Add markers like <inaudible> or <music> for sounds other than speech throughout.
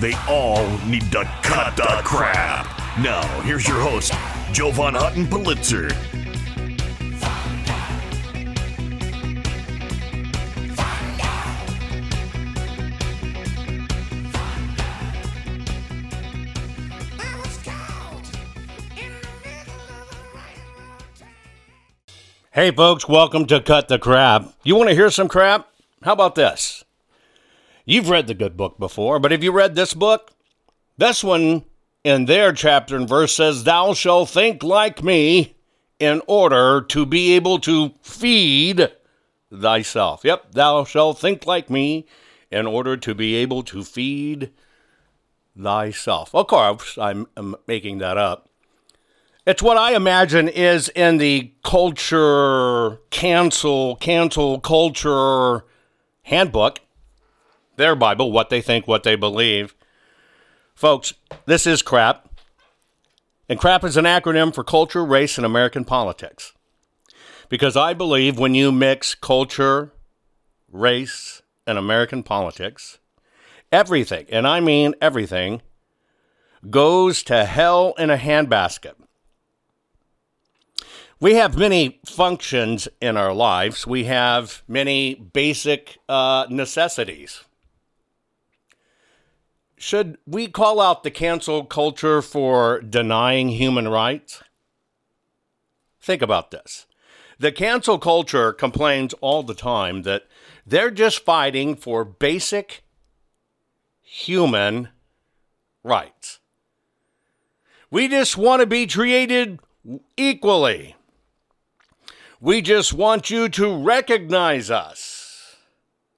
They all need to cut the crap. Now, here's your host, Jovan Hutton Pulitzer. Hey, folks, welcome to Cut the Crap. You want to hear some crap? How about this? You've read the good book before, but have you read this book? This one, in their chapter and verse, says, Thou shalt think like me in order to be able to feed thyself. Yep, thou shalt think like me in order to be able to feed thyself. Of course, I'm, I'm making that up. It's what I imagine is in the culture cancel cancel culture handbook, their Bible, what they think, what they believe. Folks, this is crap. And crap is an acronym for culture, race, and American politics. Because I believe when you mix culture, race, and American politics, everything, and I mean everything, goes to hell in a handbasket. We have many functions in our lives. We have many basic uh, necessities. Should we call out the cancel culture for denying human rights? Think about this. The cancel culture complains all the time that they're just fighting for basic human rights. We just want to be treated equally. We just want you to recognize us.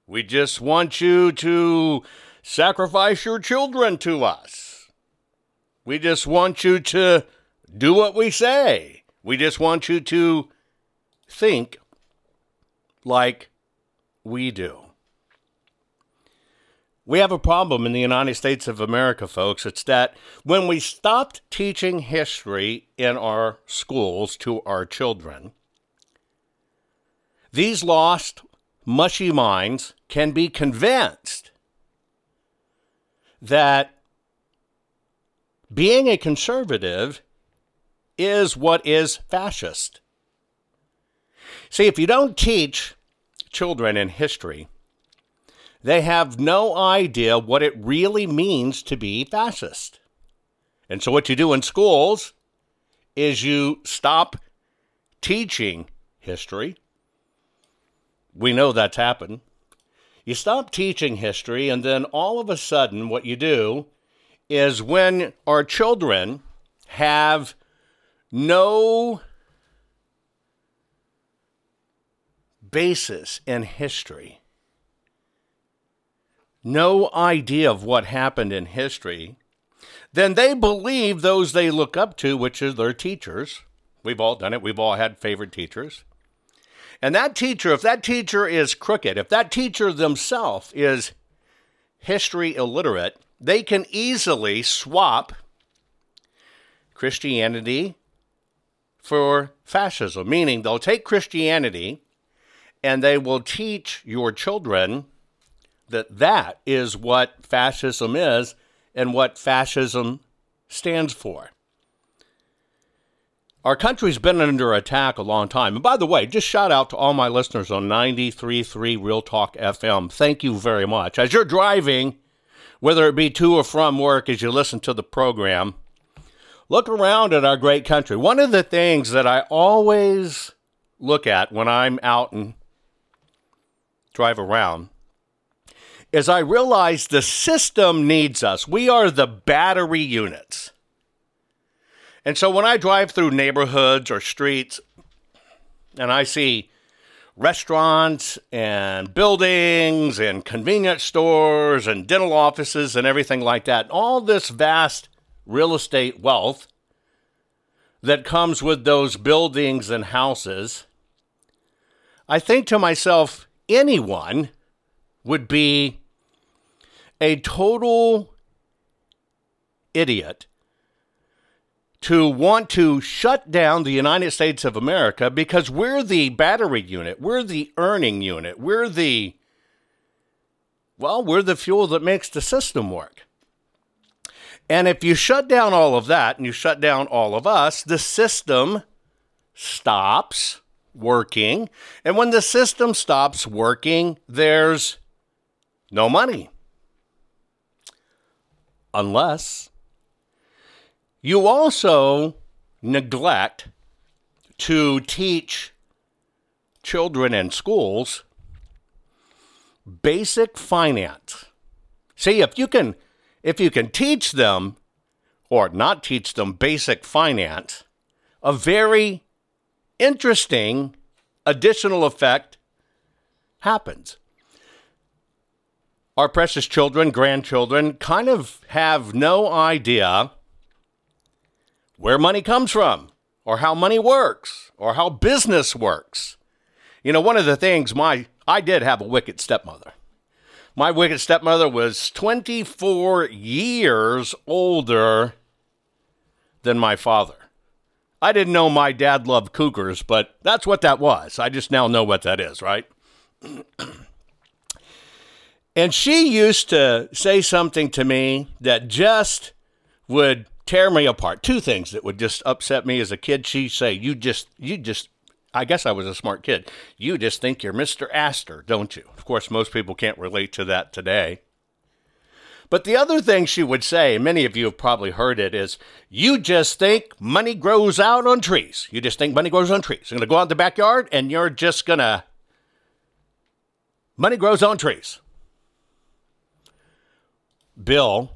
We just want you to sacrifice your children to us. We just want you to do what we say. We just want you to think like we do. We have a problem in the United States of America, folks. It's that when we stopped teaching history in our schools to our children, these lost, mushy minds can be convinced that being a conservative is what is fascist. See, if you don't teach children in history, they have no idea what it really means to be fascist. And so, what you do in schools is you stop teaching history we know that's happened. You stop teaching history, and then all of a sudden, what you do is when our children have no basis in history, no idea of what happened in history, then they believe those they look up to, which is their teachers. We've all done it, we've all had favorite teachers. And that teacher, if that teacher is crooked, if that teacher themselves is history illiterate, they can easily swap Christianity for fascism, meaning they'll take Christianity and they will teach your children that that is what fascism is and what fascism stands for. Our country's been under attack a long time. And by the way, just shout out to all my listeners on 93.3 Real Talk FM. Thank you very much. As you're driving, whether it be to or from work, as you listen to the program, look around at our great country. One of the things that I always look at when I'm out and drive around is I realize the system needs us. We are the battery units. And so when I drive through neighborhoods or streets and I see restaurants and buildings and convenience stores and dental offices and everything like that, all this vast real estate wealth that comes with those buildings and houses, I think to myself, anyone would be a total idiot to want to shut down the United States of America because we're the battery unit, we're the earning unit, we're the, well, we're the fuel that makes the system work. And if you shut down all of that and you shut down all of us, the system stops working. And when the system stops working, there's no money. Unless you also neglect to teach children in schools basic finance. See, if you can if you can teach them or not teach them basic finance, a very interesting additional effect happens. Our precious children, grandchildren kind of have no idea where money comes from or how money works or how business works. You know, one of the things my I did have a wicked stepmother. My wicked stepmother was 24 years older than my father. I didn't know my dad loved cougars, but that's what that was. I just now know what that is, right? <clears throat> and she used to say something to me that just would tear me apart. Two things that would just upset me as a kid. She'd say, You just, you just, I guess I was a smart kid. You just think you're Mr. Astor, don't you? Of course, most people can't relate to that today. But the other thing she would say, many of you have probably heard it, is you just think money grows out on trees. You just think money grows on trees. You're going to go out in the backyard and you're just going to. Money grows on trees. Bill,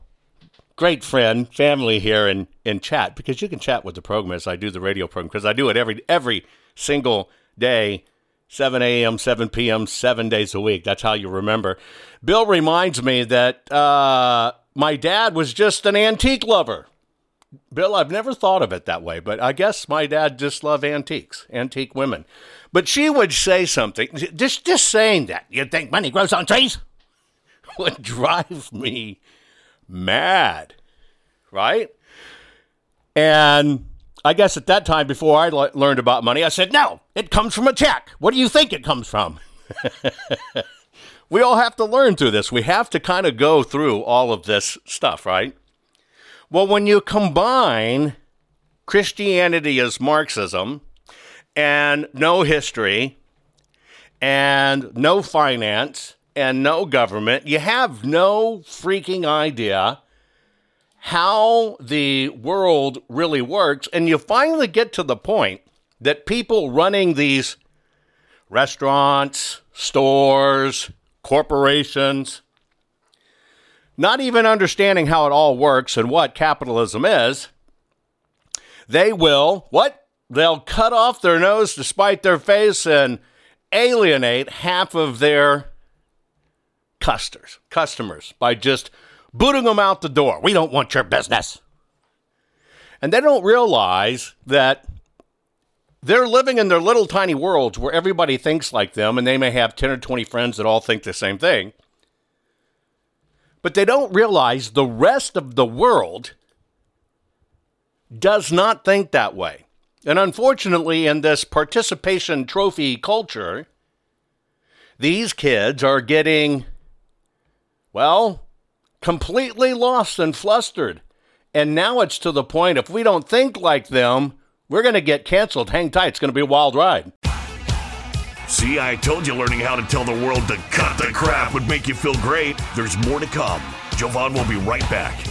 great friend, family here in, in chat, because you can chat with the program as I do the radio program, because I do it every every single day, 7 a.m., 7 p.m., seven days a week. That's how you remember. Bill reminds me that uh, my dad was just an antique lover. Bill, I've never thought of it that way, but I guess my dad just loved antiques, antique women. But she would say something, just, just saying that, you think money grows on trees? <laughs> would drive me mad, right? And I guess at that time, before I le- learned about money, I said, no, it comes from a check. What do you think it comes from? <laughs> we all have to learn through this. We have to kind of go through all of this stuff, right? Well, when you combine Christianity as Marxism and no history and no finance and no government, you have no freaking idea how the world really works. And you finally get to the point that people running these restaurants, stores, corporations, not even understanding how it all works and what capitalism is, they will, what? They'll cut off their nose to spite their face and alienate half of their customers, customers by just booting them out the door. We don't want your business. And they don't realize that they're living in their little tiny worlds where everybody thinks like them and they may have 10 or 20 friends that all think the same thing. But they don't realize the rest of the world does not think that way. And unfortunately, in this participation trophy culture, these kids are getting well, completely lost and flustered. And now it's to the point if we don't think like them, we're going to get canceled. Hang tight, it's going to be a wild ride. See, I told you learning how to tell the world to cut the crap would make you feel great. There's more to come. Jovan will be right back.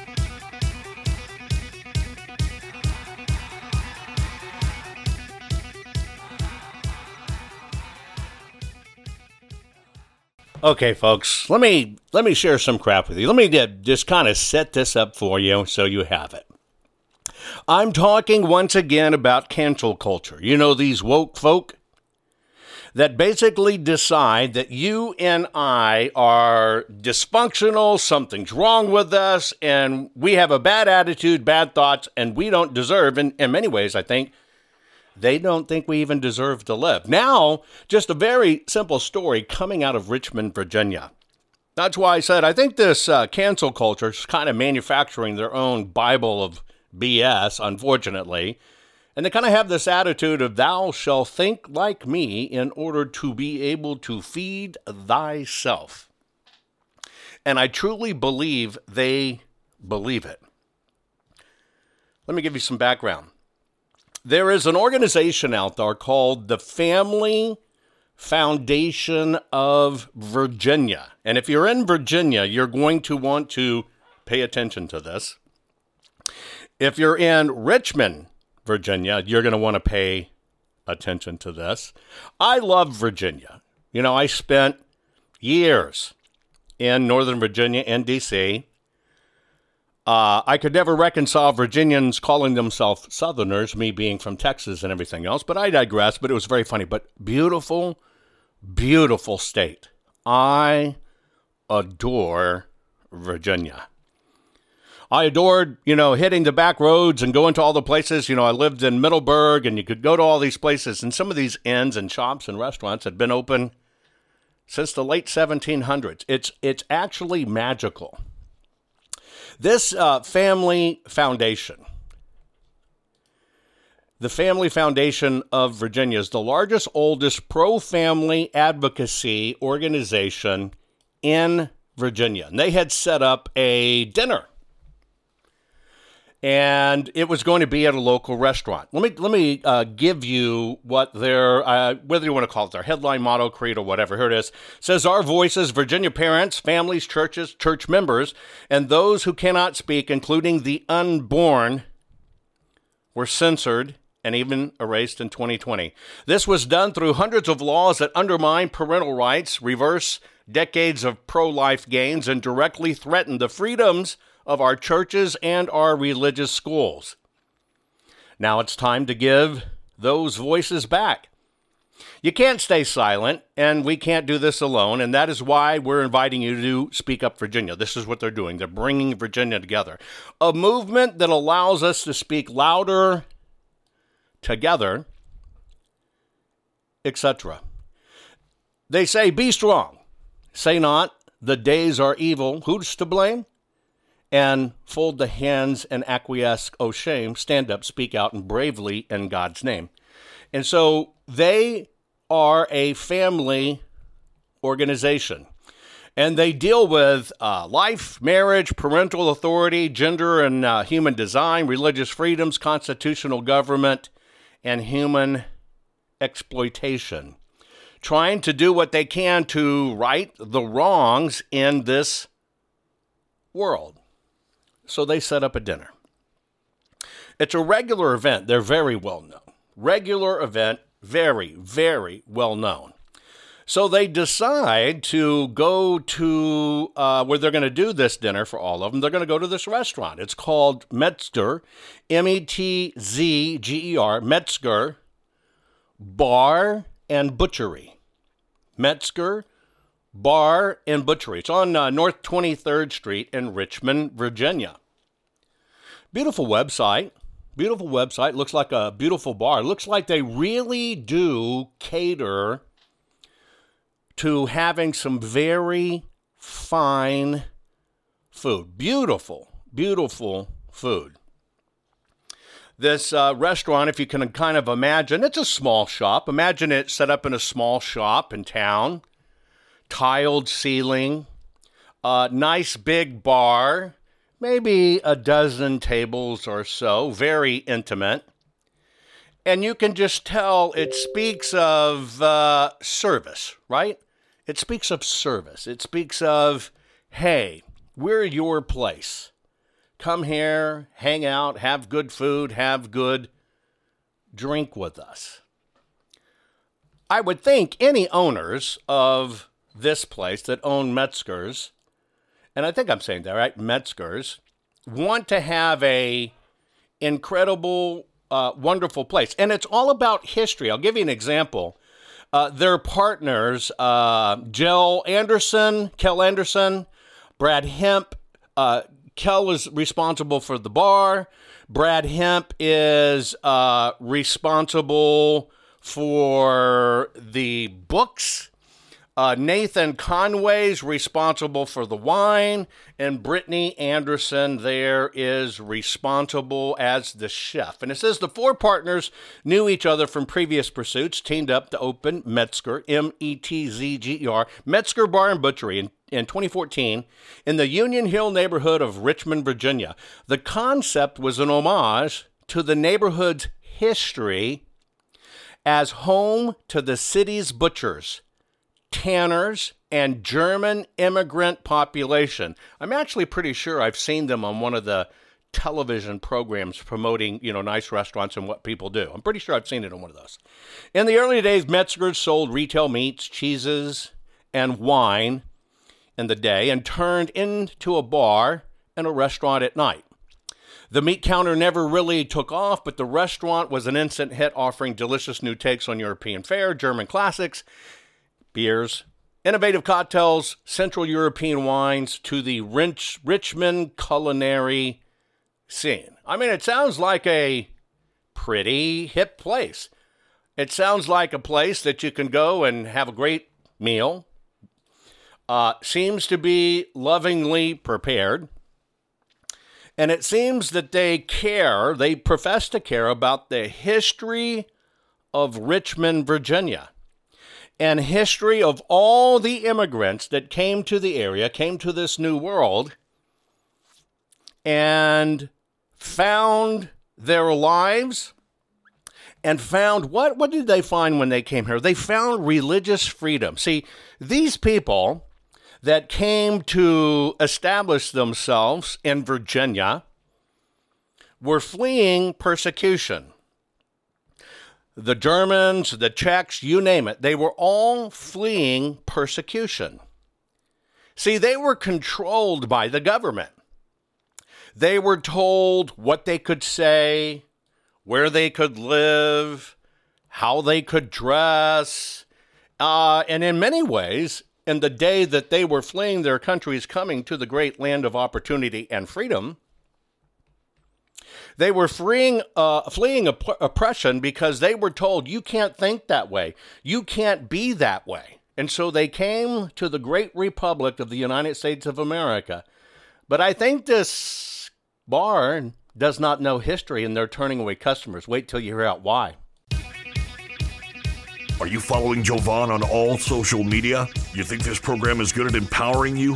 Okay, folks, let me let me share some crap with you. Let me just kind of set this up for you so you have it. I'm talking once again about cancel culture. You know these woke folk that basically decide that you and I are dysfunctional, something's wrong with us, and we have a bad attitude, bad thoughts, and we don't deserve, in, in many ways, I think, they don't think we even deserve to live. Now, just a very simple story coming out of Richmond, Virginia. That's why I said I think this uh, cancel culture is kind of manufacturing their own Bible of BS, unfortunately. And they kind of have this attitude of, Thou shalt think like me in order to be able to feed thyself. And I truly believe they believe it. Let me give you some background. There is an organization out there called the Family Foundation of Virginia. And if you're in Virginia, you're going to want to pay attention to this. If you're in Richmond, Virginia, you're going to want to pay attention to this. I love Virginia. You know, I spent years in Northern Virginia and DC. Uh, I could never reconcile Virginians calling themselves Southerners, me being from Texas and everything else, but I digress. But it was very funny. But beautiful, beautiful state. I adore Virginia. I adored, you know, hitting the back roads and going to all the places. You know, I lived in Middleburg and you could go to all these places. And some of these inns and shops and restaurants had been open since the late 1700s. It's, it's actually magical. This uh, family foundation, the Family Foundation of Virginia, is the largest, oldest pro family advocacy organization in Virginia. And they had set up a dinner and it was going to be at a local restaurant. Let me let me uh, give you what their uh, whether you want to call it their headline, motto, creed, or whatever. Here it is. It says our voices, Virginia parents, families, churches, church members, and those who cannot speak, including the unborn, were censored and even erased in 2020. This was done through hundreds of laws that undermine parental rights, reverse decades of pro-life gains, and directly threaten the freedoms of our churches and our religious schools. Now it's time to give those voices back. You can't stay silent, and we can't do this alone, and that is why we're inviting you to Speak Up Virginia. This is what they're doing. They're bringing Virginia together. A movement that allows us to speak louder together, etc. They say, Be strong. Say not, the days are evil. Who's to blame? And fold the hands and acquiesce, oh shame, stand up, speak out, and bravely in God's name. And so they are a family organization. And they deal with uh, life, marriage, parental authority, gender and uh, human design, religious freedoms, constitutional government, and human exploitation. Trying to do what they can to right the wrongs in this world. So they set up a dinner. It's a regular event. They're very well known. Regular event, very, very well known. So they decide to go to uh, where they're going to do this dinner for all of them. They're going to go to this restaurant. It's called Metzger, M E T Z G E R, Metzger Bar and Butchery. Metzger Bar and Butchery. It's on uh, North 23rd Street in Richmond, Virginia. Beautiful website. Beautiful website. Looks like a beautiful bar. Looks like they really do cater to having some very fine food. Beautiful, beautiful food. This uh, restaurant, if you can kind of imagine, it's a small shop. Imagine it set up in a small shop in town, tiled ceiling, uh, nice big bar, maybe a dozen tables or so, very intimate. And you can just tell it speaks of uh, service, right? It speaks of service. It speaks of, hey, we're your place. Come here, hang out, have good food, have good drink with us. I would think any owners of this place that own Metzger's and I think I'm saying that right, Metzgers, want to have a incredible, uh, wonderful place. And it's all about history. I'll give you an example. Uh, their partners, uh, Jill Anderson, Kel Anderson, Brad Hemp. Uh, Kel is responsible for the bar. Brad Hemp is uh, responsible for the books uh, Nathan Conway's responsible for the wine, and Brittany Anderson there is responsible as the chef. And it says the four partners knew each other from previous pursuits, teamed up to open Metzger, M E T Z G E R, Metzger Bar and Butchery in, in 2014 in the Union Hill neighborhood of Richmond, Virginia. The concept was an homage to the neighborhood's history as home to the city's butchers tanners, and German immigrant population. I'm actually pretty sure I've seen them on one of the television programs promoting, you know, nice restaurants and what people do. I'm pretty sure I've seen it on one of those. In the early days, Metzger's sold retail meats, cheeses, and wine in the day and turned into a bar and a restaurant at night. The meat counter never really took off, but the restaurant was an instant hit, offering delicious new takes on European fare, German classics, beers, innovative cocktails, Central European wines to the Rich, Richmond culinary scene. I mean, it sounds like a pretty hip place. It sounds like a place that you can go and have a great meal. Uh, seems to be lovingly prepared. And it seems that they care, they profess to care about the history of Richmond, Virginia, and history of all the immigrants that came to the area, came to this new world, and found their lives and found what what did they find when they came here? They found religious freedom. See these people that came to establish themselves in Virginia were fleeing persecution the Germans, the Czechs, you name it, they were all fleeing persecution. See, they were controlled by the government. They were told what they could say, where they could live, how they could dress. Uh, and in many ways, in the day that they were fleeing their countries, coming to the great land of opportunity and freedom, they were freeing, uh, fleeing opp- oppression because they were told, you can't think that way. You can't be that way. And so they came to the great republic of the United States of America. But I think this bar does not know history and they're turning away customers. Wait till you hear out why. Are you following Jovan on all social media? You think this program is good at empowering you?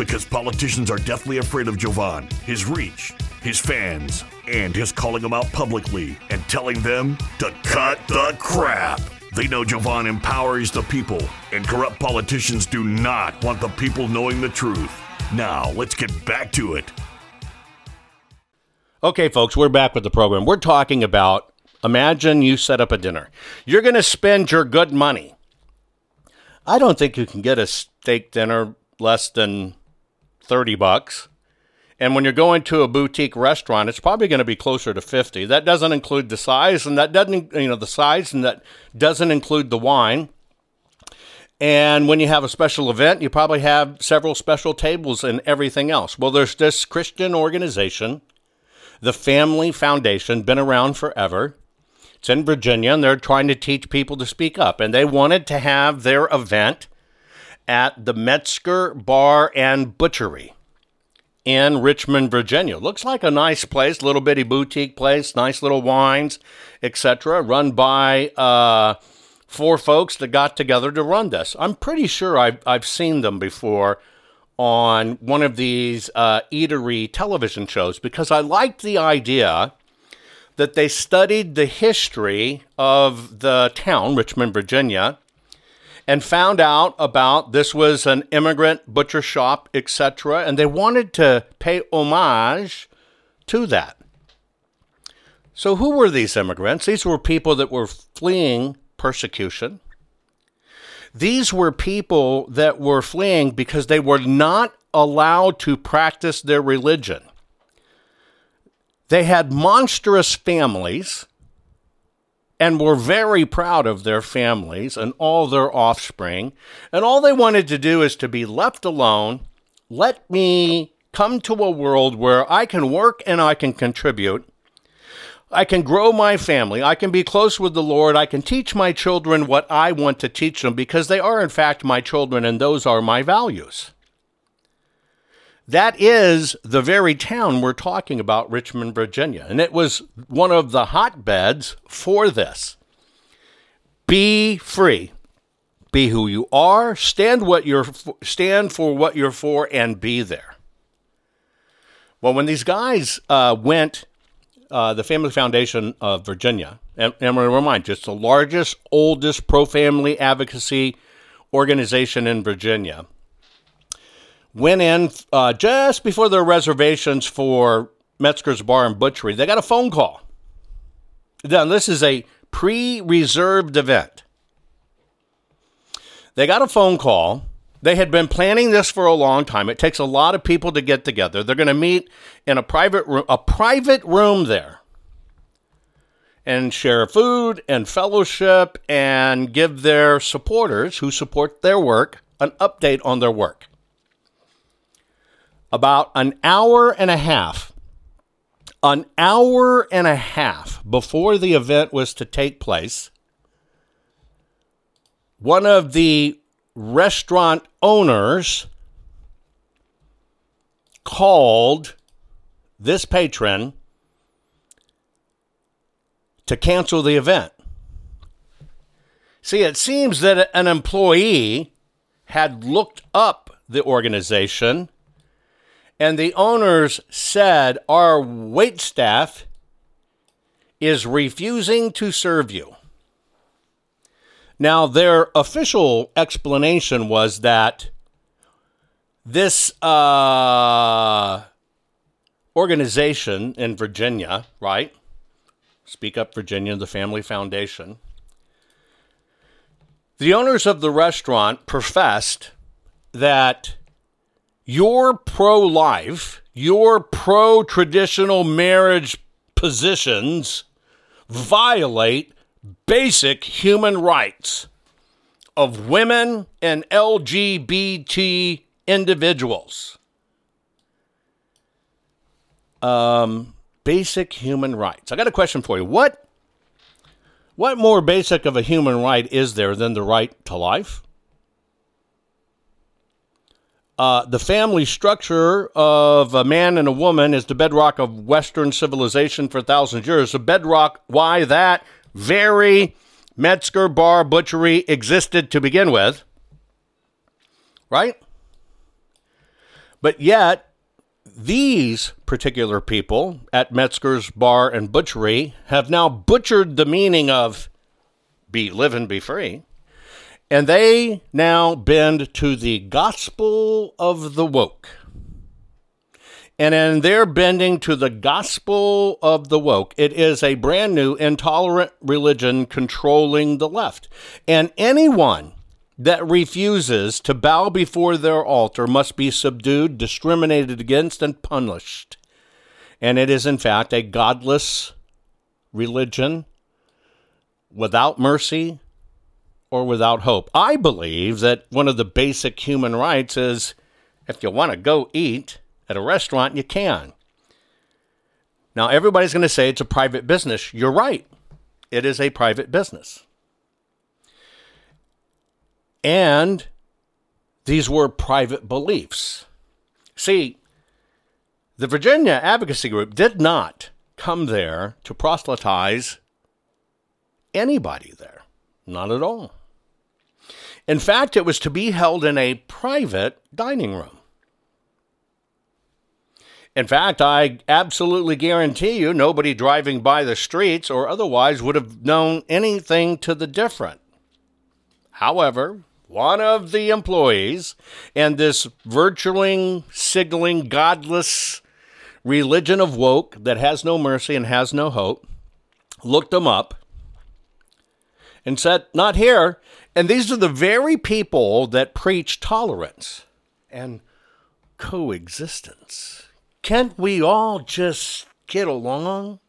Because politicians are deathly afraid of Jovan, his reach, his fans, and his calling them out publicly and telling them to cut the crap. They know Jovan empowers the people, and corrupt politicians do not want the people knowing the truth. Now, let's get back to it. Okay, folks, we're back with the program. We're talking about Imagine you set up a dinner. You're going to spend your good money. I don't think you can get a steak dinner less than 30 bucks. And when you're going to a boutique restaurant, it's probably going to be closer to 50. That doesn't include the size and that doesn't you know the size and that doesn't include the wine. And when you have a special event, you probably have several special tables and everything else. Well, there's this Christian organization, the Family Foundation, been around forever. It's in Virginia, and they're trying to teach people to speak up. And they wanted to have their event at the Metzger Bar and Butchery in Richmond, Virginia. Looks like a nice place, little bitty boutique place, nice little wines, etc. Run by uh, four folks that got together to run this. I'm pretty sure I've, I've seen them before on one of these uh, eatery television shows because I liked the idea that they studied the history of the town, Richmond, Virginia, and found out about this was an immigrant butcher shop, etc., and they wanted to pay homage to that. So, who were these immigrants? These were people that were fleeing persecution. These were people that were fleeing because they were not allowed to practice their religion. They had monstrous families and were very proud of their families and all their offspring. And all they wanted to do is to be left alone. Let me come to a world where I can work and I can contribute. I can grow my family. I can be close with the Lord. I can teach my children what I want to teach them because they are, in fact, my children and those are my values. That is the very town we're talking about, Richmond, Virginia. And it was one of the hotbeds for this. Be free. Be who you are, stand what you're stand for what you're for and be there. Well, when these guys uh, went, uh, the Family Foundation of Virginia, and, and I'm going to remind you, it's the largest, oldest pro family advocacy organization in Virginia went in uh, just before their reservations for Metzger's Bar and Butchery. They got a phone call. Now, this is a pre reserved event. They got a phone call. They had been planning this for a long time. It takes a lot of people to get together. They're going to meet in a private room, a private room there and share food and fellowship and give their supporters who support their work an update on their work about an hour and a half, an hour and a half before the event was to take place, one of the restaurant owners called this patron to cancel the event. See, it seems that an employee had looked up the organization and the owners said, Our wait staff is refusing to serve you. Now, their official explanation was that this uh, organization in Virginia, right? Speak Up Virginia, the Family Foundation. The owners of the restaurant professed that your pro life, your pro traditional marriage positions violate basic human rights of women and LGBT individuals. Um, basic human rights. I got a question for you. What what more basic of a human right is there than the right to life? Uh, the family structure of a man and a woman is the bedrock of Western civilization for thousands of years. The bedrock why that very Metzger bar butchery existed to begin with. Right? But yet, these particular people at Metzger's bar and butchery have now butchered the meaning of be live and be free and they now bend to the gospel of the woke. And in their bending to the gospel of the woke, it is a brand new intolerant religion controlling the left. And anyone that refuses to bow before their altar must be subdued, discriminated against, and punished. And it is, in fact, a godless religion without mercy, or without hope. I believe that one of the basic human rights is if you want to go eat at a restaurant, you can. Now, everybody's going to say it's a private business. You're right, it is a private business. And these were private beliefs. See, the Virginia Advocacy Group did not come there to proselytize anybody there. Not at all. In fact, it was to be held in a private dining room. In fact, I absolutely guarantee you nobody driving by the streets or otherwise would have known anything to the different. However, one of the employees and this virtuing, signaling, godless religion of woke that has no mercy and has no hope looked them up and said, Not here. And these are the very people that preach tolerance and coexistence. Can't we all just get along?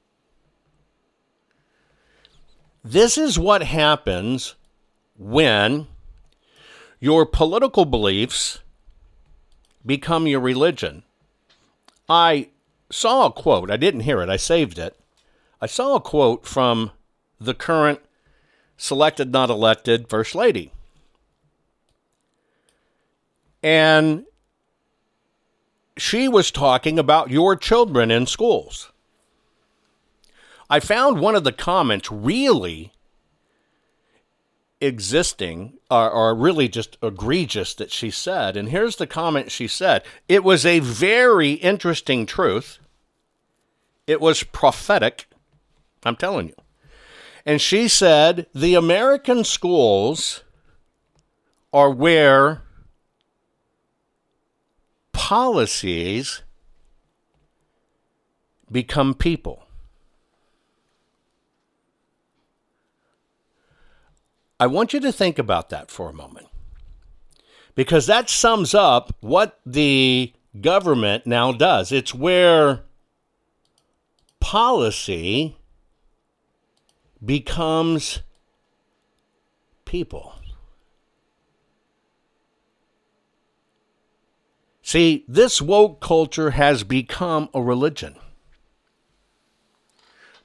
This is what happens when your political beliefs become your religion. I saw a quote, I didn't hear it, I saved it. I saw a quote from the current selected, not elected First Lady. And she was talking about your children in schools. I found one of the comments really existing or, really just egregious that she said. And here's the comment she said It was a very interesting truth, it was prophetic. I'm telling you. And she said the American schools are where policies become people. I want you to think about that for a moment because that sums up what the government now does. It's where policy becomes people. See, this woke culture has become a religion.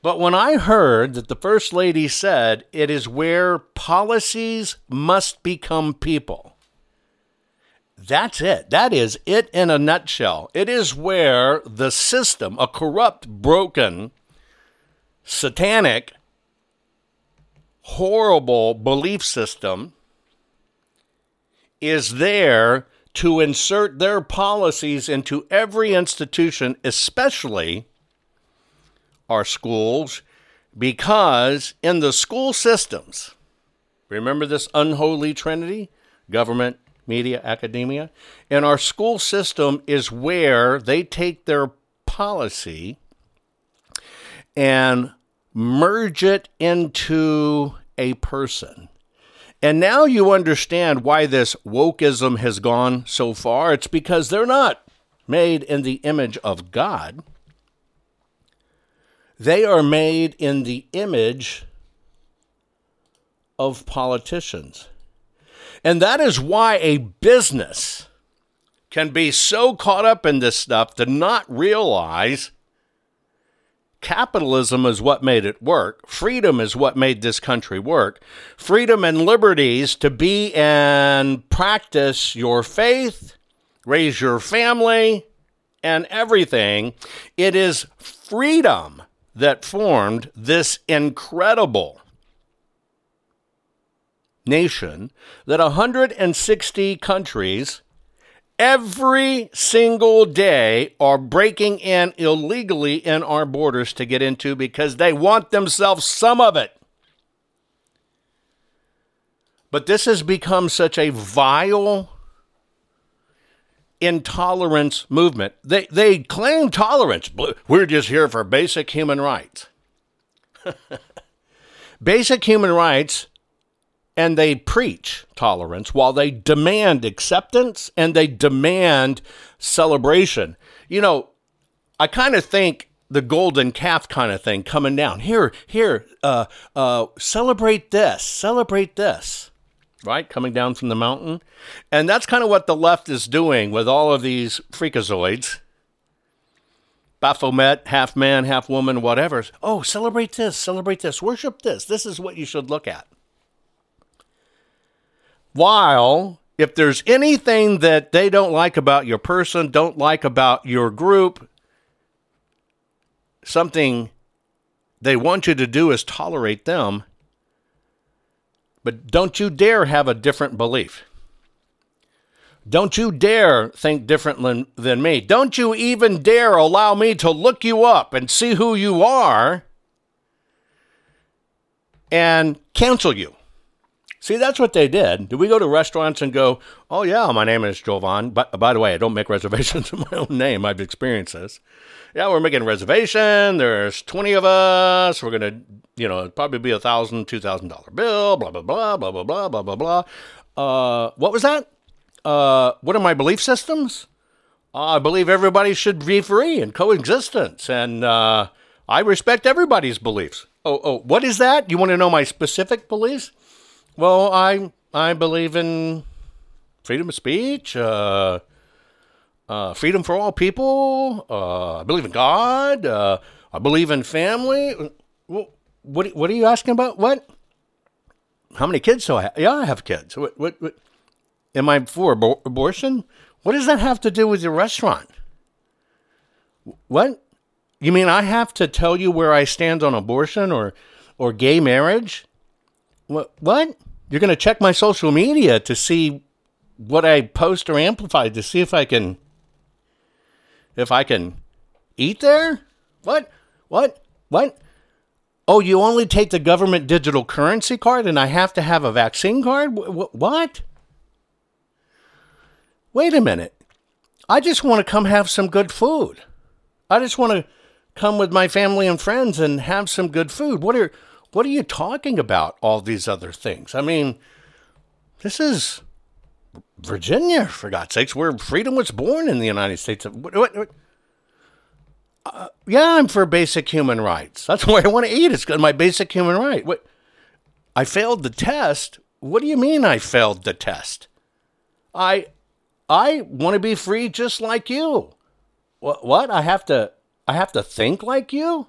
But when I heard that the First Lady said it is where policies must become people, that's it. That is it in a nutshell. It is where the system, a corrupt, broken, satanic horrible belief system is there to insert their policies into every institution, especially our schools, because in the school systems, remember this unholy trinity government, media, academia? In our school system is where they take their policy and merge it into a person. And now you understand why this wokeism has gone so far. It's because they're not made in the image of God, they are made in the image of politicians. And that is why a business can be so caught up in this stuff to not realize Capitalism is what made it work. Freedom is what made this country work. Freedom and liberties to be and practice your faith, raise your family, and everything. It is freedom that formed this incredible nation that 160 countries every single day are breaking in illegally in our borders to get into because they want themselves some of it. But this has become such a vile intolerance movement. They, they claim tolerance. We're just here for basic human rights. <laughs> basic human rights and they preach tolerance while they demand acceptance and they demand celebration. You know, I kind of think the golden calf kind of thing coming down. Here, here, uh, uh, celebrate this, celebrate this, right? Coming down from the mountain. And that's kind of what the left is doing with all of these freakazoids. Baphomet, half man, half woman, whatever. Oh, celebrate this, celebrate this, worship this. This is what you should look at. While if there's anything that they don't like about your person, don't like about your group, something they want you to do is tolerate them, but don't you dare have a different belief. Don't you dare think different than me. Don't you even dare allow me to look you up and see who you are and cancel you. See, that's what they did. Do we go to restaurants and go, oh, yeah, my name is Jovan. But by the way, I don't make <laughs> reservations in my own name. I've experienced this. Yeah, we're making a reservation. There's 20 of us. We're going to, you know, probably be a thousand, two thousand dollar bill, blah, blah, blah, blah, blah, blah, blah, blah, blah. Uh, what was that? Uh, what are my belief systems? Uh, I believe everybody should be free and coexistence. And uh, I respect everybody's beliefs. Oh, oh, what is that? You want to know my specific beliefs? Well, I I believe in freedom of speech, uh, uh, freedom for all people. Uh, I believe in God. Uh, I believe in family. What what are you asking about? What? How many kids do I have? Yeah, I have kids. What what, what? Am I for abor- abortion? What does that have to do with your restaurant? What? You mean I have to tell you where I stand on abortion or or gay marriage? What? What? You're going to check my social media to see what I post or amplify to see if I can if I can eat there? What? What? What? Oh, you only take the government digital currency card and I have to have a vaccine card? What? Wait a minute. I just want to come have some good food. I just want to come with my family and friends and have some good food. What are what are you talking about? All these other things. I mean, this is Virginia, for God's sakes, where freedom was born in the United States. What, what, what? Uh, yeah, I'm for basic human rights. That's why I want to eat. It's my basic human right. What? I failed the test. What do you mean I failed the test? I I want to be free just like you. What? What? I have to I have to think like you?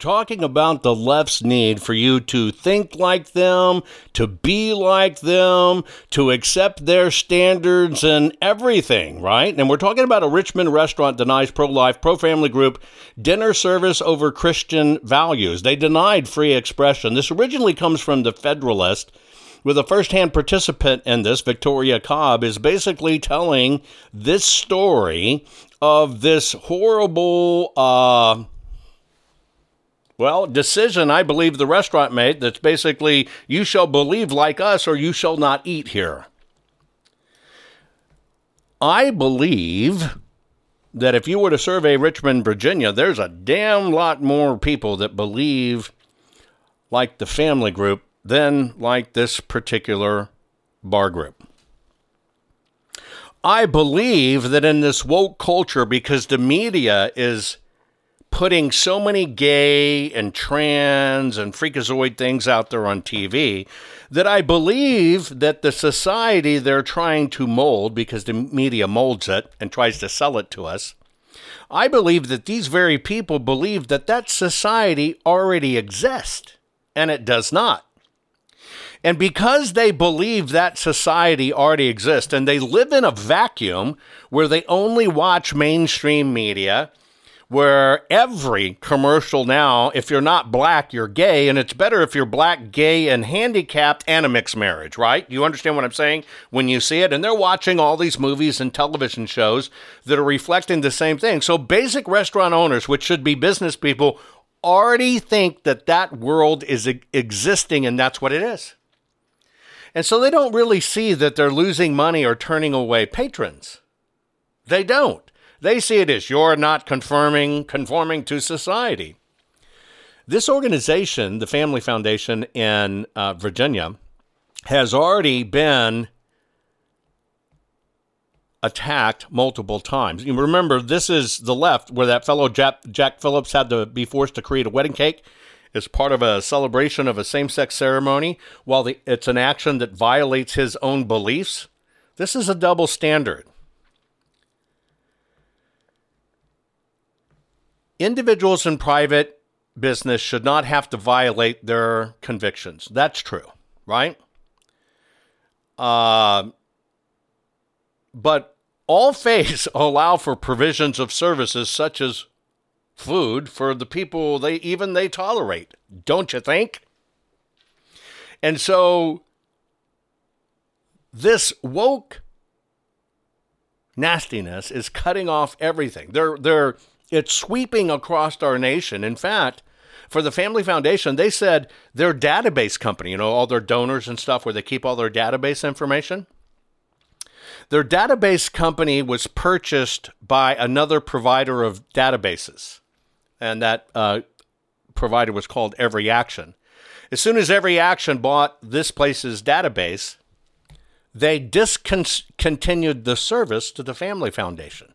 Talking about the left's need for you to think like them, to be like them, to accept their standards and everything, right? And we're talking about a Richmond restaurant denies pro life, pro family group dinner service over Christian values. They denied free expression. This originally comes from the Federalist. With a first hand participant in this, Victoria Cobb, is basically telling this story of this horrible uh, well, decision I believe the restaurant made that's basically you shall believe like us or you shall not eat here. I believe that if you were to survey Richmond, Virginia, there's a damn lot more people that believe like the family group than like this particular bar group. I believe that in this woke culture, because the media is putting so many gay and trans and freakazoid things out there on TV that I believe that the society they're trying to mold, because the media molds it and tries to sell it to us, I believe that these very people believe that that society already exists, and it does not. And because they believe that society already exists and they live in a vacuum where they only watch mainstream media, where every commercial now, if you're not black, you're gay, and it's better if you're black, gay, and handicapped and a mixed marriage, right? You understand what I'm saying when you see it? And they're watching all these movies and television shows that are reflecting the same thing. So basic restaurant owners, which should be business people, already think that that world is existing and that's what it is. And so they don't really see that they're losing money or turning away patrons. They don't. They see it as you're not conforming, conforming to society. This organization, the Family Foundation in uh, Virginia, has already been attacked multiple times. You remember, this is the left where that fellow Jack, Jack Phillips had to be forced to create a wedding cake as part of a celebration of a same sex ceremony while the, it's an action that violates his own beliefs. This is a double standard. Individuals in private business should not have to violate their convictions. That's true, right? Uh, but all faiths <laughs> allow for provisions of services such as food for the people they even they tolerate, don't you think? And so this woke nastiness is cutting off everything. They're they're it's sweeping across our nation. In fact, for the Family Foundation, they said their database company, you know, all their donors and stuff where they keep all their database information, their database company was purchased by another provider of databases. And that uh, provider was called EveryAction. As soon as EveryAction bought this place's database, they discontinued the service to the Family Foundation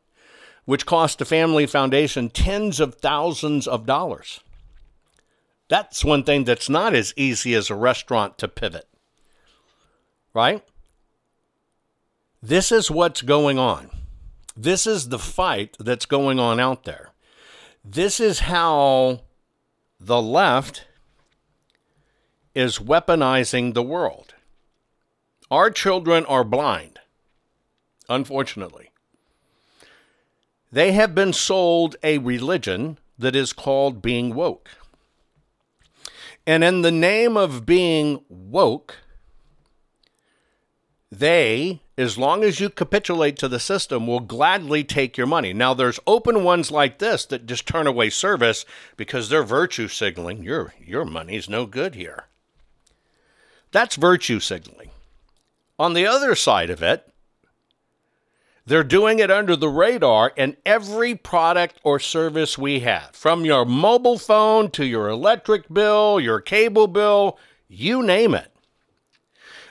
which cost the Family Foundation tens of thousands of dollars. That's one thing that's not as easy as a restaurant to pivot, right? This is what's going on. This is the fight that's going on out there. This is how the left is weaponizing the world. Our children are blind, unfortunately. They have been sold a religion that is called being woke. And in the name of being woke, they, as long as you capitulate to the system, will gladly take your money. Now, there's open ones like this that just turn away service because they're virtue signaling. Your, your money's no good here. That's virtue signaling. On the other side of it, they're doing it under the radar in every product or service we have, from your mobile phone to your electric bill, your cable bill, you name it.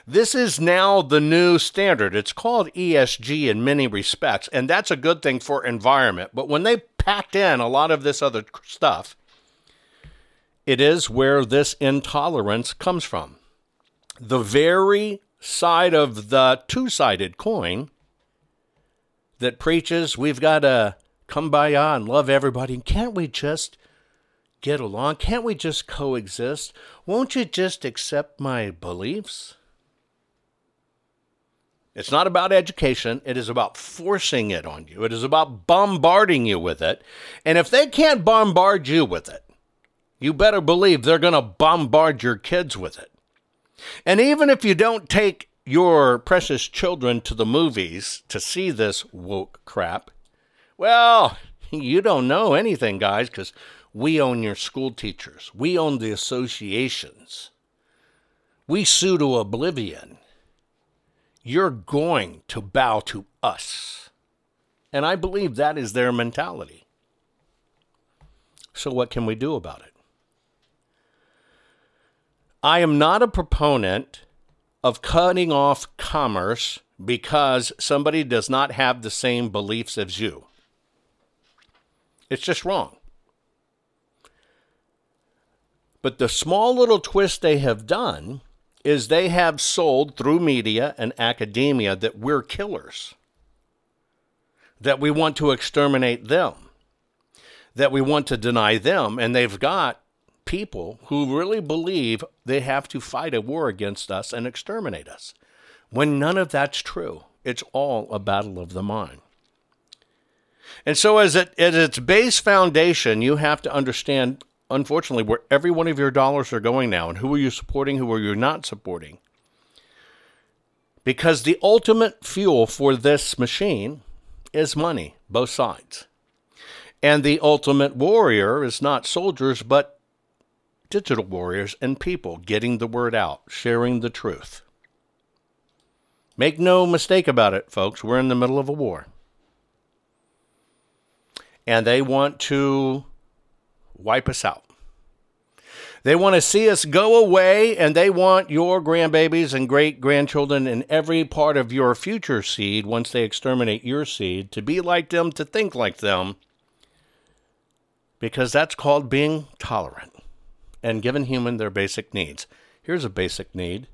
This is now the new standard. It's called ESG in many respects, and that's a good thing for environment. But when they packed in a lot of this other stuff, it is where this intolerance comes from. The very side of the two sided coin that preaches we've got to come by and love everybody. Can't we just get along? Can't we just coexist? Won't you just accept my beliefs? It's not about education. It is about forcing it on you. It is about bombarding you with it. And if they can't bombard you with it, you better believe they're going to bombard your kids with it. And even if you don't take your precious children to the movies to see this woke crap, well, <laughs> you don't know anything, guys, because we own your school teachers. We own the associations. We sue to oblivion. You're going to bow to us. And I believe that is their mentality. So, what can we do about it? I am not a proponent of cutting off commerce because somebody does not have the same beliefs as you. It's just wrong. But the small little twist they have done is they have sold through media and academia that we're killers, that we want to exterminate them, that we want to deny them. And they've got people who really believe they have to fight a war against us and exterminate us, when none of that's true. It's all a battle of the mind. And so, as, it, its base foundation, you have to understand unfortunately, where every one of your dollars are going now and who are you supporting, who are you not supporting. Because the ultimate fuel for this machine is money, both sides. And the ultimate warrior is not soldiers, but digital warriors and people getting the word out, sharing the truth. Make no mistake about it, folks, we're in the middle of a war. And they want to wipe us out. They want to see us go away, and they want your grandbabies and great grandchildren and every part of your future seed, once they exterminate your seed, to be like them, to think like them, because that's called being tolerant and given human their basic needs. Here's a basic need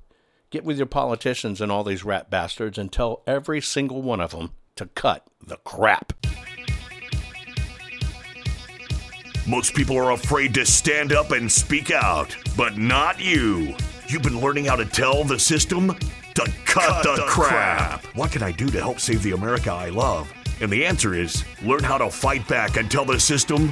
get with your politicians and all these rat bastards and tell every single one of them to cut the crap. Most people are afraid to stand up and speak out, but not you. You've been learning how to tell the system to cut, cut the, the crap. crap. What can I do to help save the America I love? And the answer is learn how to fight back and tell the system